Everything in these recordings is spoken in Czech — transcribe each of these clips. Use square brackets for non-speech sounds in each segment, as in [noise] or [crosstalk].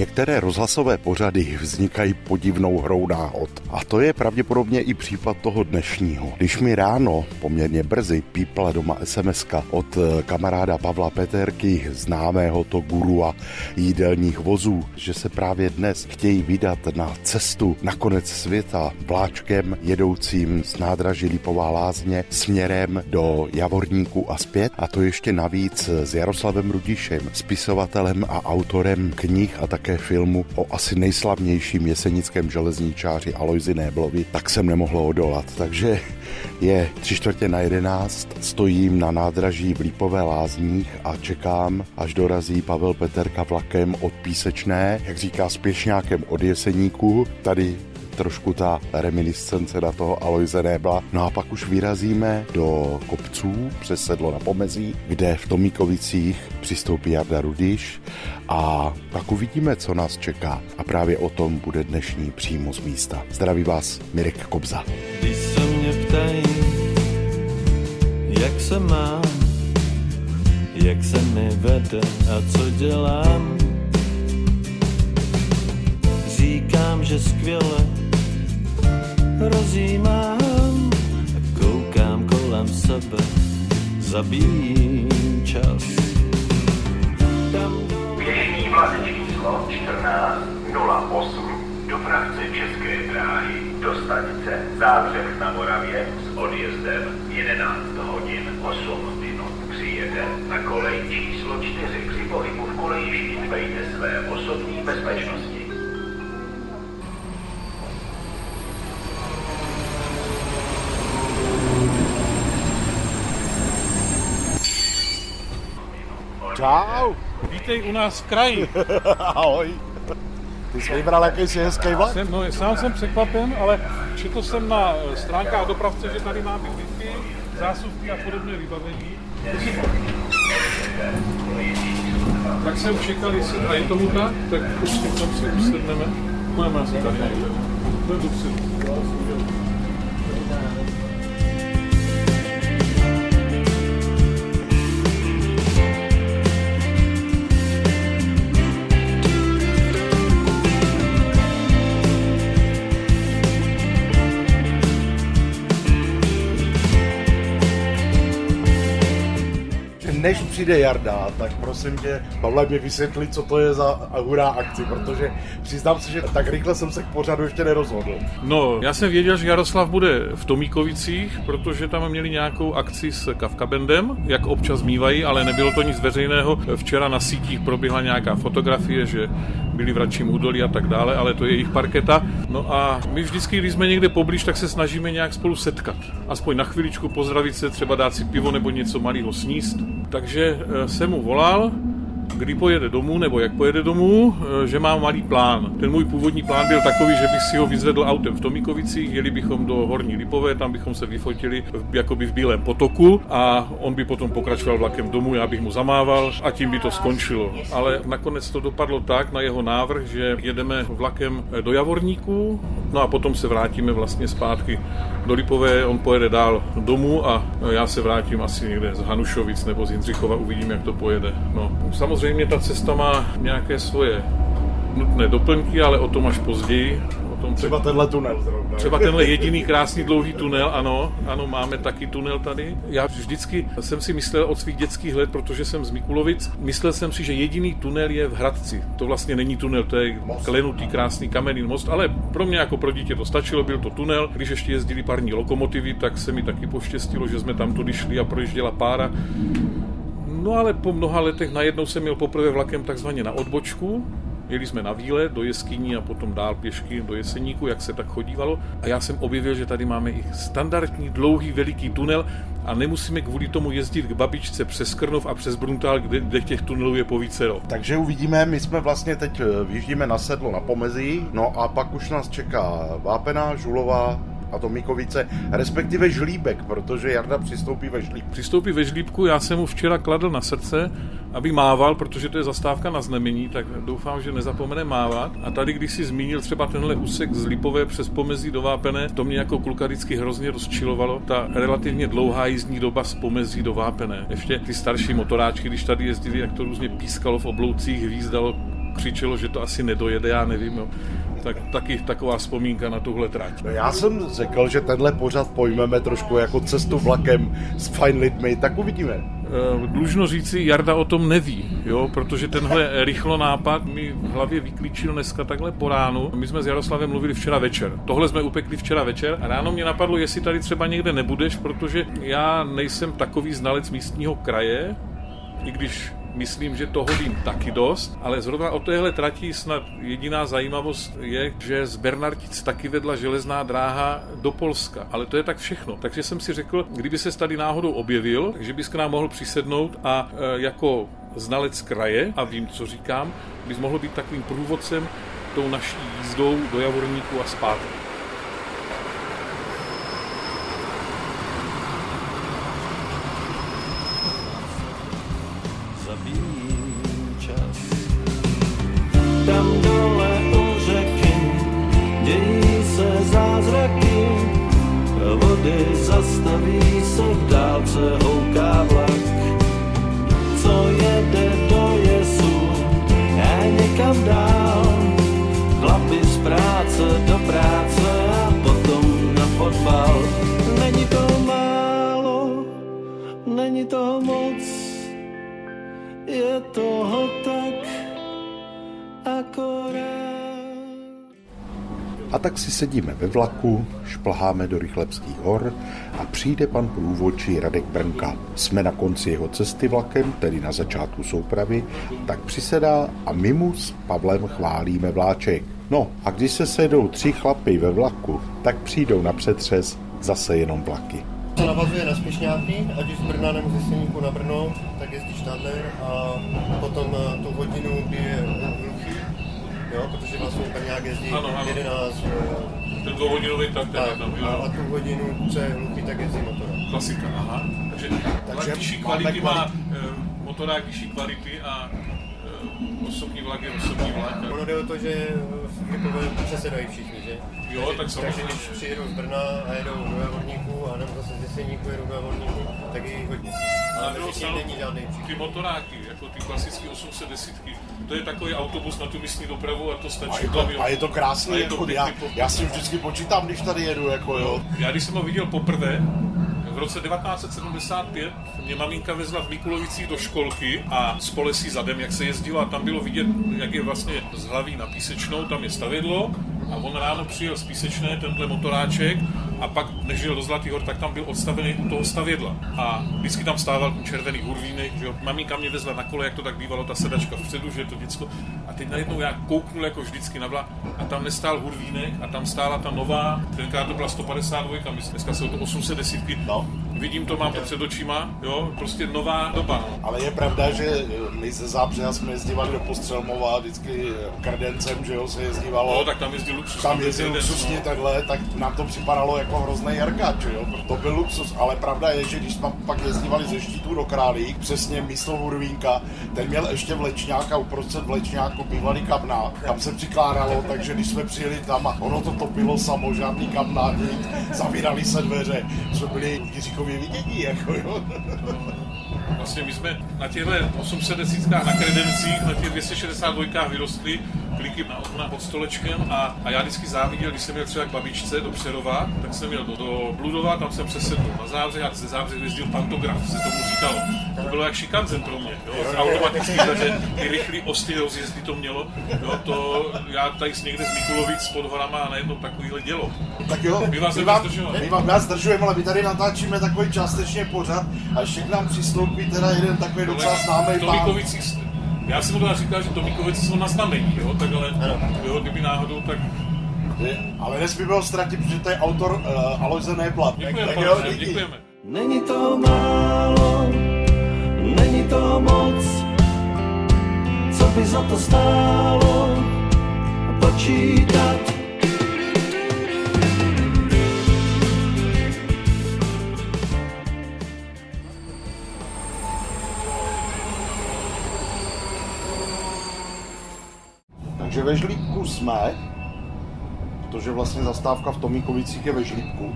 Některé rozhlasové pořady vznikají podivnou hrou náhod. A to je pravděpodobně i případ toho dnešního. Když mi ráno poměrně brzy pípla doma sms od eh, kamaráda Pavla Peterky, známého to gurua jídelních vozů, že se právě dnes chtějí vydat na cestu na konec světa vláčkem jedoucím z nádraží Lipová lázně směrem do Javorníku a zpět a to ještě navíc s Jaroslavem Rudišem, spisovatelem a autorem knih a také filmu o asi nejslavnějším jesenickém železničáři Alojzi Néblovi, tak jsem nemohl odolat. Takže je tři čtvrtě na jedenáct, stojím na nádraží v Lípové lázních a čekám, až dorazí Pavel Peterka vlakem od Písečné, jak říká spěšňákem od Jeseníku, tady trošku ta reminiscence na toho Aloise Nébla. No a pak už vyrazíme do kopců přes sedlo na pomezí, kde v Tomíkovicích přistoupí Jarda Rudiš a pak uvidíme, co nás čeká. A právě o tom bude dnešní přímo z místa. Zdraví vás Mirek Kobza. Když se mě ptají, jak se mám, jak se mi vede a co dělám, říkám, že skvěle rozjímám koukám kolem sebe, zabíjím čas. Vlak číslo 1408 do frakce České dráhy do stanice na Moravě s odjezdem 11 hodin 8 minut přijede na kolej číslo 4. Při pohybu v kolejišti dbejte své osobní bezpečnosti. Čau. Vítej u nás v kraji. [laughs] Ahoj. Ty jsi vybral jakýsi hezký vlak? Jsem, no, sám jsem překvapen, ale četl jsem na stránkách dopravce, že tady má byty, zásuvky a podobné vybavení. Tak jsem čekal, jestli a je tomu tak, tak už si tam si usedneme. Budeme asi tady. Dopředu. Než přijde Jarda, tak prosím tě, Pavle, mě vysvětli, co to je za hurá akci, protože přiznám se, že tak rychle jsem se k pořadu ještě nerozhodl. No, já jsem věděl, že Jaroslav bude v Tomíkovicích, protože tam měli nějakou akci s Kafka Bandem, jak občas mývají, ale nebylo to nic veřejného. Včera na sítích proběhla nějaká fotografie, že byli v Radčím údolí a tak dále, ale to je jejich parketa. No a my vždycky, když jsme někde poblíž, tak se snažíme nějak spolu setkat. Aspoň na chviličku pozdravit se, třeba dát si pivo nebo něco malého sníst. Takže eh, jsem mu volal, kdy pojede domů, nebo jak pojede domů, eh, že mám malý plán. Ten můj původní plán byl takový, že bych si ho vyzvedl autem v Tomíkovicích, jeli bychom do Horní Lipové, tam bychom se vyfotili v, jakoby v Bílém potoku a on by potom pokračoval vlakem domů, já bych mu zamával a tím by to skončilo. Ale nakonec to dopadlo tak na jeho návrh, že jedeme vlakem do Javorníku, no a potom se vrátíme vlastně zpátky do Lipové, on pojede dál domů a já se vrátím asi někde z Hanušovic nebo z Jindřichova, uvidím, jak to pojede. No, samozřejmě ta cesta má nějaké svoje nutné doplňky, ale o tom až později. O tom Třeba tenhle tunel zrovna. Třeba tenhle jediný krásný dlouhý tunel, ano, ano, máme taky tunel tady. Já vždycky jsem si myslel od svých dětských let, protože jsem z Mikulovic, myslel jsem si, že jediný tunel je v Hradci. To vlastně není tunel, to je klenutý krásný kamenný most, ale pro mě jako pro dítě to stačilo, byl to tunel. Když ještě jezdili parní lokomotivy, tak se mi taky poštěstilo, že jsme tam tudy šli a projížděla pára. No ale po mnoha letech najednou jsem měl poprvé vlakem takzvaně na odbočku, Jeli jsme na výlet do jeskyní a potom dál pěšky do Jeseníku, jak se tak chodívalo. A já jsem objevil, že tady máme i standardní, dlouhý, veliký tunel a nemusíme kvůli tomu jezdit k babičce přes Krnov a přes Bruntál, kde, kde těch tunelů je povícero. Takže uvidíme, my jsme vlastně teď eh, vyjíždíme na sedlo na pomezí, no a pak už nás čeká Vápená, Žulová, a to Mikovice, respektive Žlíbek, protože Jarda přistoupí ve Žlíbku. Přistoupí ve Žlíbku, já jsem mu včera kladl na srdce, aby mával, protože to je zastávka na znamení, tak doufám, že nezapomene mávat. A tady, když si zmínil třeba tenhle úsek z Lipové přes pomezí do Vápene, to mě jako kluka vždycky hrozně rozčilovalo. Ta relativně dlouhá jízdní doba z pomezí do Vápene. Ještě ty starší motoráčky, když tady jezdili, jak to různě pískalo v obloucích, hvízdalo, křičelo, že to asi nedojede, já nevím. Jo. Tak taky taková vzpomínka na tuhle trať. No já jsem řekl, že tenhle pořad pojmeme trošku jako cestu vlakem s fajn lidmi, tak uvidíme. Eh, dlužno říci, Jarda o tom neví, jo, protože tenhle [laughs] rychlo nápad mi v hlavě vyklíčil dneska takhle po ránu. My jsme s Jaroslavem mluvili včera večer. Tohle jsme upekli včera večer a ráno mě napadlo, jestli tady třeba někde nebudeš, protože já nejsem takový znalec místního kraje, i když myslím, že toho vím taky dost, ale zrovna o téhle trati snad jediná zajímavost je, že z Bernartic taky vedla železná dráha do Polska, ale to je tak všechno. Takže jsem si řekl, kdyby se tady náhodou objevil, že bys k nám mohl přisednout a e, jako znalec kraje, a vím, co říkám, bys mohl být takovým průvodcem tou naší jízdou do Javorníku a zpátky. vody zastaví se v dálce houká vlá. Tak si sedíme ve vlaku, šplháme do Rychlebských hor a přijde pan průvodčí Radek Brnka. Jsme na konci jeho cesty vlakem, tedy na začátku soupravy, tak přisedá a my mu s Pavlem chválíme vláček. No a když se sedou tři chlapy ve vlaku, tak přijdou na přetřes zase jenom vlaky. To navazuje na Spěšňáky, ať už z Brna nebo ze na Brno, tak jezdí Štadler a potom eh, tu hodinu, kdy je jo, protože vlastně nějak jezdí ano, ano. 11. Ten dvouhodinový tak tak, tam, jo. A, a tu hodinu, co je hluchý, tak jezdí motorem. Klasika, aha. Takže, Takže vyšší kvality má, má uh, motorák vyšší kvality a osobní vlak je osobní vlak. Ono jde o to, že v Lipové přesedají všichni, že? Jo, takže, tak samozřejmě. Takže když přijedou z Brna a jedou do Javorníku a nebo zase z Jeseníku jedou do Javorníku, tak je jich hodně. Ale druhou stranu, ty motoráky, jako ty klasické 810, to je takový autobus na tu místní dopravu a to stačí. A je to, a je to krásný, je to já, já si vždycky počítám, když tady jedu, jako jo. Já když jsem ho viděl poprvé, v roce 1975 mě maminka vezla v Mikulovicích do školky a z polesí zadem, jak se jezdilo a tam bylo vidět, jak je vlastně z hlavy na písečnou, tam je stavědlo a on ráno přijel z písečné, tenhle motoráček a pak, než jel do Zlatý hor, tak tam byl odstavený u toho stavědla. A vždycky tam stával červený hurvínek, že jo. Maminka mě vezla na kole, jak to tak bývalo, ta sedačka vpředu, že to děcko. A teď najednou já kouknul jako vždycky na vla a tam nestál hurvínek a tam stála ta nová, tenkrát to byla 152, myslím, dneska jsou to 810. No vidím to, mám to před očima, jo, prostě nová doba. Ale je pravda, že my ze Zábřeha jsme jezdívali do Postřelmova vždycky kredencem, že jo, se jezdívalo. No, tak tam jezdí luxus. Tam jezdí luxusně no. takhle, tak nám to připadalo jako hrozný jarkač, jo, to byl luxus, ale pravda je, že když jsme pak jezdívali ze Štítu do Králík, přesně místo Hurvínka, ten měl ještě vlečňák a uprostřed vlečňáku bývalý kamna, tam se přikládalo, takže když jsme přijeli tam a ono to topilo samo, žádný kamna, zavírali se dveře, jsme byli jakoby vidění, jako jo. Vlastně my jsme na těchto 810 na kredencích, na těch 262 vyrostli, kliky na okna pod stolečkem a, a já vždycky záviděl, když jsem měl třeba k babičce do Přerova, tak jsem měl do, do Bludova, tam jsem přesedl na Zábřeh a ze Zábřeh jezdil pantograf, se tomu říkalo. To bylo jak šikanzen pro mě, jo, automaticky, takže ty rychlý osty rozjezdy to mělo, jo, to já tady někde z Mikulovic pod horama a najednou takovýhle dělo. Tak jo, my vás, my vám, my vám, vás zdržujeme, ale my tady natáčíme takový částečně pořad a ještě k nám přistoupí teda jeden takový docela známý pán. Já jsem mu teda říkal, že Tomíkovice jsou na znamení, jo, tak ale, jo, kdyby náhodou, tak ale nesmí bylo ztratit, protože to je autor uh, Alojze Neblat. Děkujeme, tak, jo, děkujeme. Není to málo, není to moc, co by za to stálo počítat ve Žlíbku jsme, protože vlastně zastávka v Tomíkovicích je ve Žlíbku.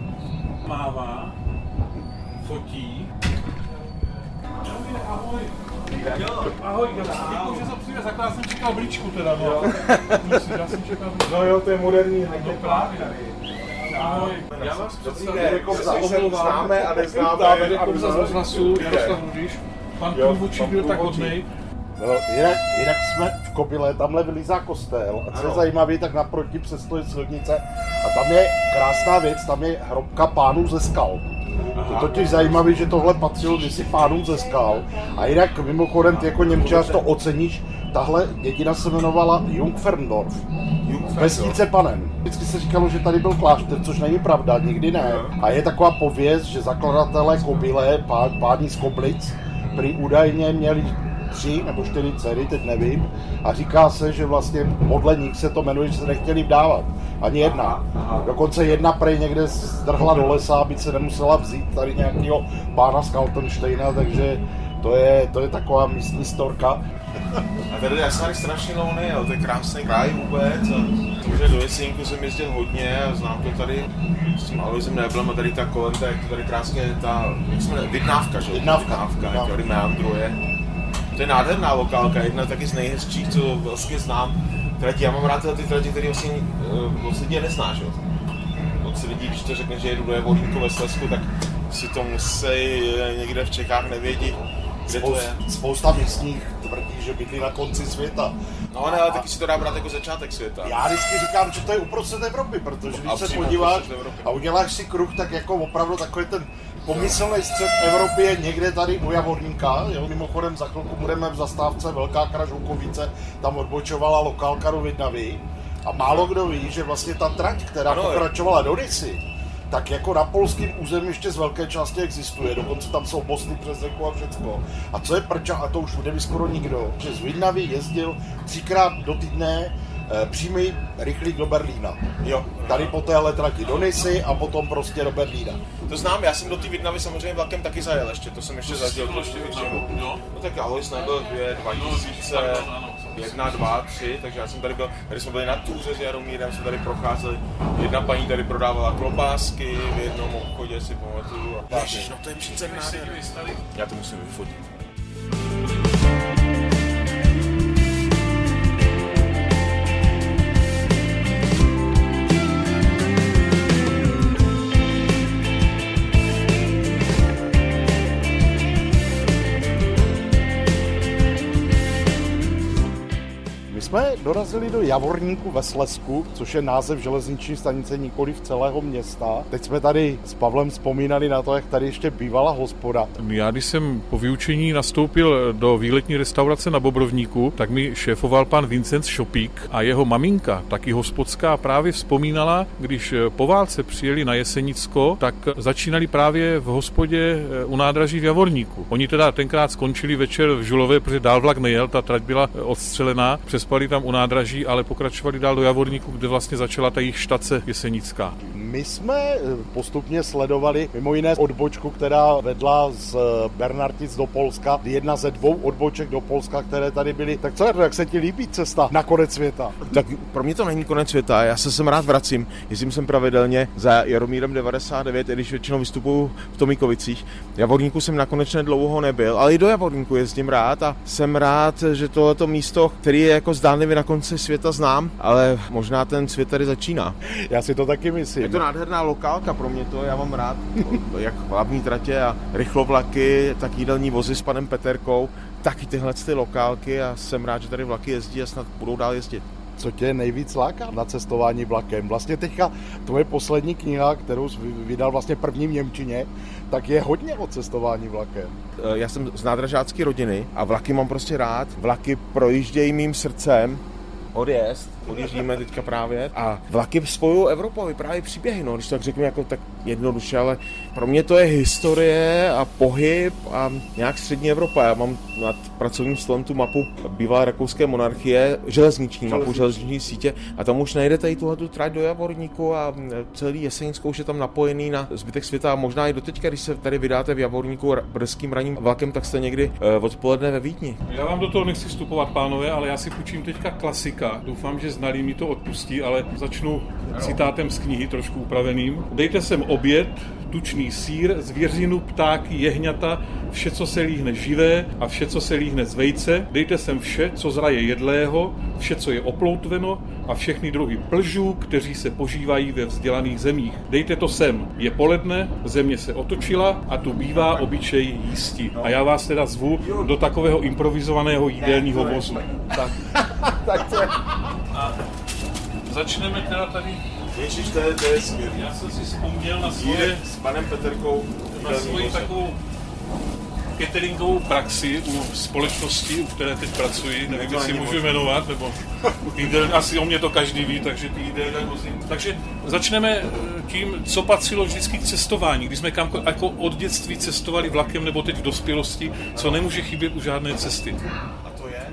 Mává, fotí. Ahoj. Ahoj, děkuji, že se přijde, zakrát jsem čekal blíčku teda, no. Já jsem čekal No jo, to je moderní No právě. Ahoj, já vás představím. Jako známe a neznáme. Tady Kobza z rozhlasu, Jaroslav Rudiš. Pan průvodčí byl tak hodnej. No, jinak, jinak jsme v Kobyle, tamhle vylízá kostel a co je zajímavé, tak naproti přesto je silnice a tam je krásná věc, tam je hrobka pánů ze skal. To je totiž zajímavé, že tohle patřilo kdysi pánům ze skal. A jinak mimochodem ty jako Němčář to oceníš, tahle dědina se jmenovala Jungferndorf. Vesnice panem. Vždycky se říkalo, že tady byl klášter, což není pravda, nikdy ne. A je taková pověst, že zakladatelé Kobyle, pá, páni z Koblic, prý údajně měli tři nebo čtyři dcery, teď nevím, a říká se, že vlastně podle nich se to jmenuje, že se nechtěli vdávat. Ani jedna. Dokonce jedna prej někde zdrhla do lesa, aby se nemusela vzít tady nějakého pána z Kaltensteina, takže to je, to je taková místní storka. A tady já jsem tady strašně jo, to je krásný kraj vůbec. A protože do Jesínku jsem jezdil hodně a znám to tady s tím Aloisem Neblem a tady ta kolenta, jak to tady krásně, ta, jak se jmenuje, Vidnávka, že jo? Vidnávka. Vidnávka, jak No. tady meandruje. To je nádherná lokálka, jedna taky z nejhezčích, co vlastně znám. Trati, já mám rád ty trati, které vlastně uh, od lidí neznáš, jo. Moc lidí, když to řekne, že jedu do Javorníku ve Slezsku, tak si to musí eh, někde v Čechách nevědět, kde to je. Spousta, místních tvrdí, že bydlí na konci světa. No ne, ale taky si to dá brát jako začátek světa. Já vždycky říkám, že to je uprostřed Evropy, protože když se podíváš Evropy. a uděláš si kruh, tak jako opravdu takový ten pomyslný střed Evropy je někde tady u Javorníka. Jo? Mimochodem za chvilku budeme v zastávce Velká Kražoukovice, tam odbočovala lokálka do Vidnavy. A málo kdo ví, že vlastně ta trať, která Ano, pokračovala do Rysy, tak jako na polském území ještě z velké části existuje, dokonce tam jsou mosty přes řeku a všecko. A co je prča, a to už neví skoro nikdo, že z Vidnavy jezdil třikrát do týdne přímý rychlík do Berlína. Jo. Tady po téhle trati do Nisy a potom prostě do Berlína. To znám, já jsem do té Vidnavy samozřejmě vlakem taky zajel ještě, to jsem ještě zažil byl ještě většinou. jo. No tak Alois nebyl dvě, 2000, pardon, ano, jedna, dva, tři, takže já jsem tady byl, tady jsme byli na túře s Jaromírem, jsme tady procházeli, jedna paní tady prodávala klobásky v jednom obchodě, si pamatuju. A Ježiš, no to je přece nádherné. Já to musím vyfotit. Jsme dorazili do Javorníku ve Slesku, což je název železniční stanice nikoli v celého města. Teď jsme tady s Pavlem vzpomínali na to, jak tady ještě bývala hospoda. Já když jsem po vyučení nastoupil do výletní restaurace na Bobrovníku, tak mi šéfoval pan Vincent Šopík a jeho maminka, taky hospodská, právě vzpomínala, když po válce přijeli na Jesenicko, tak začínali právě v hospodě eh, u nádraží v Javorníku. Oni teda tenkrát skončili večer v Žulové, protože dál vlak nejel, ta trať byla eh, odstřelená, přespali tam u nádraží, ale pokračovali dál do Javorníku, kde vlastně začala ta jejich štace Jesenická. My jsme eh, postupně sledovali mimo jiné odbočku, která vedla z eh, Bernartic do Polska, jedna ze dvou odboček do Polska, které tady byly. Tak co, jak se ti líbí cesta na konec světa? Tak pro mě to není konec světa, já se sem rád vracím. Jezdím sem pravidelně za Jaromírem 99, i když většinou vystupuju v Tomikovicích. Javorníku jsem nakonec dlouho nebyl, ale i do Javorníku jezdím rád a jsem rád, že tohleto místo, který je jako zdánlivě na konci světa znám, ale možná ten svět tady začíná. Já si to taky myslím. Je to nádherná lokálka pro mě to, já mám rád, jak hlavní tratě a rychlovlaky, tak jídelní vozy s panem Peterkou, taky tyhle ty lokálky a jsem rád, že tady vlaky jezdí a snad budou dál jezdit. Co tě nejvíc láká na cestování vlakem? Vlastně teďka tvoje poslední kniha, kterou jsi vy- vydal vlastně první v Němčině, tak je hodně o cestování vlakem. Eh, Já jsem z nádražácké rodiny a vlaky mám prostě rád. Vlaky projíždějí mým srdcem. Odjezd, odjíždíme teďka právě. A vlaky spojují Evropu a vyprávějí příběhy, no, když to tak řeknu jako tak jednoduše, ale pro mě to je historie a pohyb a nějak střední Evropa. Já mám nad pracovním stolem tu mapu bývalé rakouské monarchie, železniční mapu, železniční sítě a tam už najdete i tuhle tu trať do Javorníku a celý Jesenickou už je tam napojený na zbytek světa a možná i doteďka, když se tady vydáte v Javorníku brzkým ranním vlakem, tak jste někdy eh, odpoledne ve Vídni. Já vám do toho nechci vstupovat, pánové, ale já si půjčím teďka klasika. Doufám, že znalí mi to odpustí, ale začnu citátem z knihy, trošku upraveným. Dejte sem oběd, tučný sír, zvěřinu, ptáky, jehňata, vše, co se líhne živé a vše, co se líhne z vejce. Dejte sem vše, co zraje jedlého, vše, co je oploutveno a všechny druhy plžů, kteří se požívají ve vzdělaných zemích. Dejte to sem. Je poledne, země se otočila a tu bývá obyčej jísti. A já vás teda zvu do takového improvizovaného jídelního vozu. Tak. [laughs] tak to je... Začneme teda tady. Ježíš, to je, to je skvělý. Já jsem si vzpomněl na svoje, s panem Peterkou. na svoji takovou cateringovou praxi u společnosti, u které teď pracuji, nevím, jestli můžu jmenovat, nebo jídel, asi o mě to každý ví, takže ty jídelné. Takže začneme eh, tím, co patřilo vždycky k cestování. Když jsme kam jako od dětství cestovali vlakem nebo teď v dospělosti, co nemůže chybět u žádné cesty.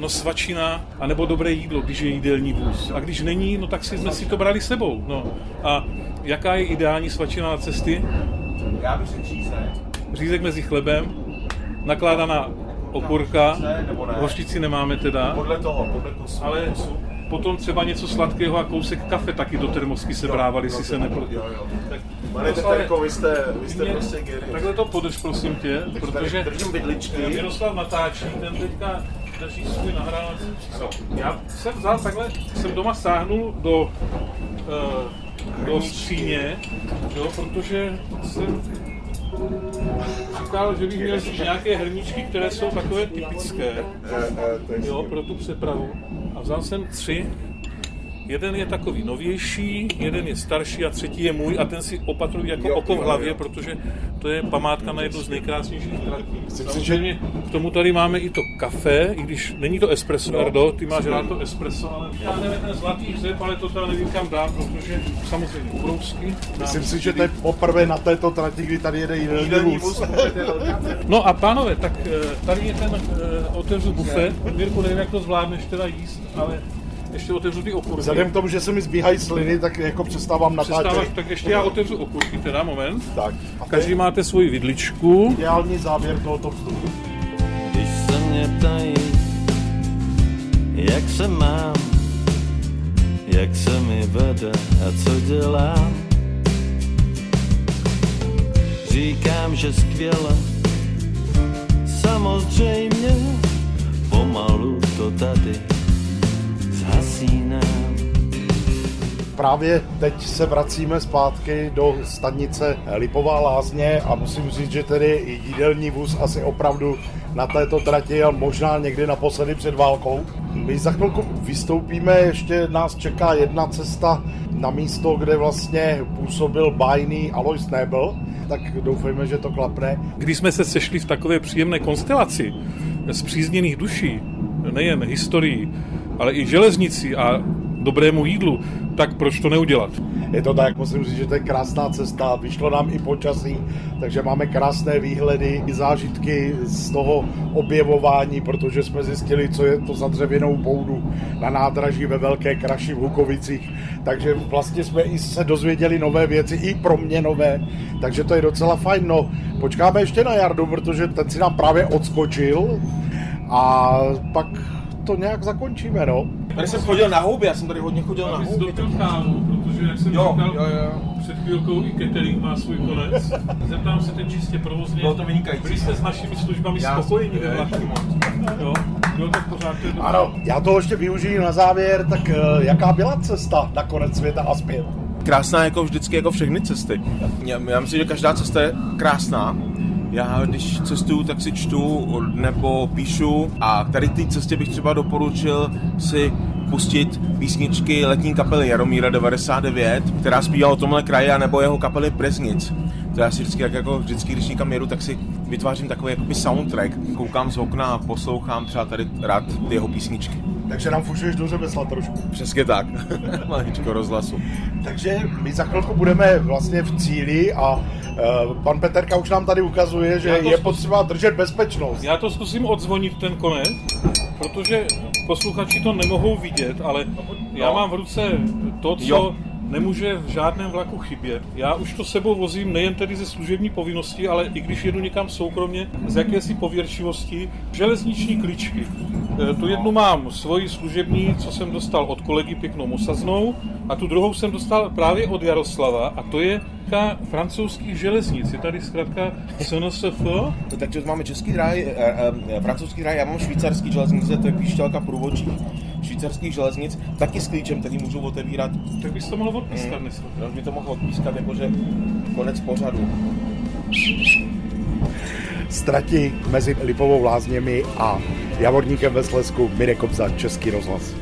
No svačina, anebo dobré jídlo, když je jídelní vůz. A když není, no tak si jsme si to brali sebou. No. A jaká je ideální svačina na cesty? Já bych řekl řízek. Řízek mezi chlebem, nakládaná okurka, hořčici nemáme teda, Podle toho, podle kusu. ale potom třeba něco sladkého a kousek kafe taky do termosky se brávali, si se nepletu. Jo, jo. Tak, Pane Peterko, vy jste, vy jste mě- prostě genius. Takhle to podrž, prosím tě, protože držím vidličky. Miroslav natáčí, ten teďka drží svůj nahrávací přístroj. Já jsem vzal takhle, jsem doma sáhnul do, uh, do skříně, jo, protože jsem říkal, že bych měl nějaké hrníčky, které jsou takové typické Eh, eh, jo, pro tu přepravu. A vzal jsem tři. Jeden je takový novější, jeden je starší a třetí je můj a ten si opatruji jako Jo, oko v hlavě, jo. protože to je památka na jednu z nejkrásnějších tratí. Samozřejmě k tomu tady máme i to kafe, i když není to espresso, Erdo, ty máš rád to espresso, ale já nevím ten zlatý hřeb, ale to teda nevím kam dám, protože samozřejmě ubrousky. Myslím si, že to je poprvé na této trati, kdy tady jede Jídelní vůz. No a pánové, tak eh, tady je ten eh, otevřu bufet. Mirku, nevím, jak to zvládneš teda jíst, ale ještě otevřu ty okurky. Vzhledem k tomu, že se mi zbíhají sliny, tak jako přestávám Přestáváš, natáčet. tak ještě já otevřu okurky teda, moment. Tak. A Každý máte svoji vidličku. ideální závěr tohoto vstupu. Když se mě ptají, jak se mám, jak se mi vede a co dělám. Říkám, že skvěle, samozřejmě, pomalu to tady zhasínám. Právě teď se vracíme zpátky do stanice Lipová lázně a musím říct, že tedy jídelní vůz asi opravdu na této trati a možná někdy naposledy před válkou. My za chvilku vystoupíme, ještě nás čeká jedna cesta na místo, kde vlastně působil bájný Alois Nebel, tak doufejme, že to klapne. Když jsme se sešli v takové příjemné konstelaci zpřízněných duší, nejen historií, ale i železnici a dobrému jídlu, tak proč to neudělat? Je to tak, musím říct, že to je krásná cesta, vyšlo nám i počasí, takže máme krásné výhledy i zážitky z toho objevování, protože jsme zjistili, co je to za dřevěnou boudu na nádraží ve Velké Kraši v Hukovicích, takže vlastně jsme i se dozvěděli nové věci, i pro mě nové, takže to je docela fajn. No, počkáme ještě na Jardu, protože ten si nám právě odskočil a pak to nějak zakončíme, no. Tady jsem chodil na houby, já jsem tady hodně chodil na Abys houby. kávu, protože jak jsem Jo, říkal, jo, jo. před chvílkou i catering má svůj konec. [laughs] Zeptám se teď čistě provozně. Bylo to vynikající. Byli jste s našimi službami Já- spokojeni ve vlaku? Jo, bylo to v pořádku. Ano, já to ještě využiju na závěr, tak eh, jaká byla cesta na konec světa a zpět? Krásná jako vždycky, jako všechny cesty. Já, já myslím, že každá cesta je krásná. Já když cestuju, tak si čtu nebo píšu a tady té cestě bych třeba doporučil si pustit písničky letní kapely Jaromíra 99, která zpívá o tomhle kraji, nebo jeho kapely Preznic. To já si vždycky, jak jako vždycky, když někam jedu, tak si vytvářím takový jakoby soundtrack. Koukám z okna a poslouchám třeba tady rád ty jeho písničky. Takže nám fušuješ do řemesla trošku. Přesně tak. [laughs] Maličko rozhlasu. Takže my za chvilku budeme vlastně v cíli a pan Peterka už nám tady ukazuje, že je zkus- potřeba držet bezpečnost. Já to zkusím odzvonit ten konec, protože posluchači to nemohou vidět, ale já mám v ruce to, co Jo. Nemůže v žádném vlaku chybět. Já už to sebou vozím nejen tedy ze služební povinnosti, ale i když jedu někam soukromně, z jakési pověrčivosti, železniční klíčky. E, tu jednu mám svoji služební, co jsem dostal od kolegy pěknou osaznou, a tu druhou jsem dostal právě od Jaroslava, a to je francouzských železnic. Je tady zkrátka SNSF. No, takže máme český dráhy, eh, eh, francouzský dráhy, já mám švýcarský železnice, to je píšťalka průvodčí švýcarských železnic, taky s klíčem, který můžu otevírat. Tak bys to mohl odpískat mm. dneska. No, by to mohl odpískat, jakože konec pořadu. Strati mezi Lipovou lázněmi a Javorníkem ve Slesku, Mirek Kobza, Český rozhlas.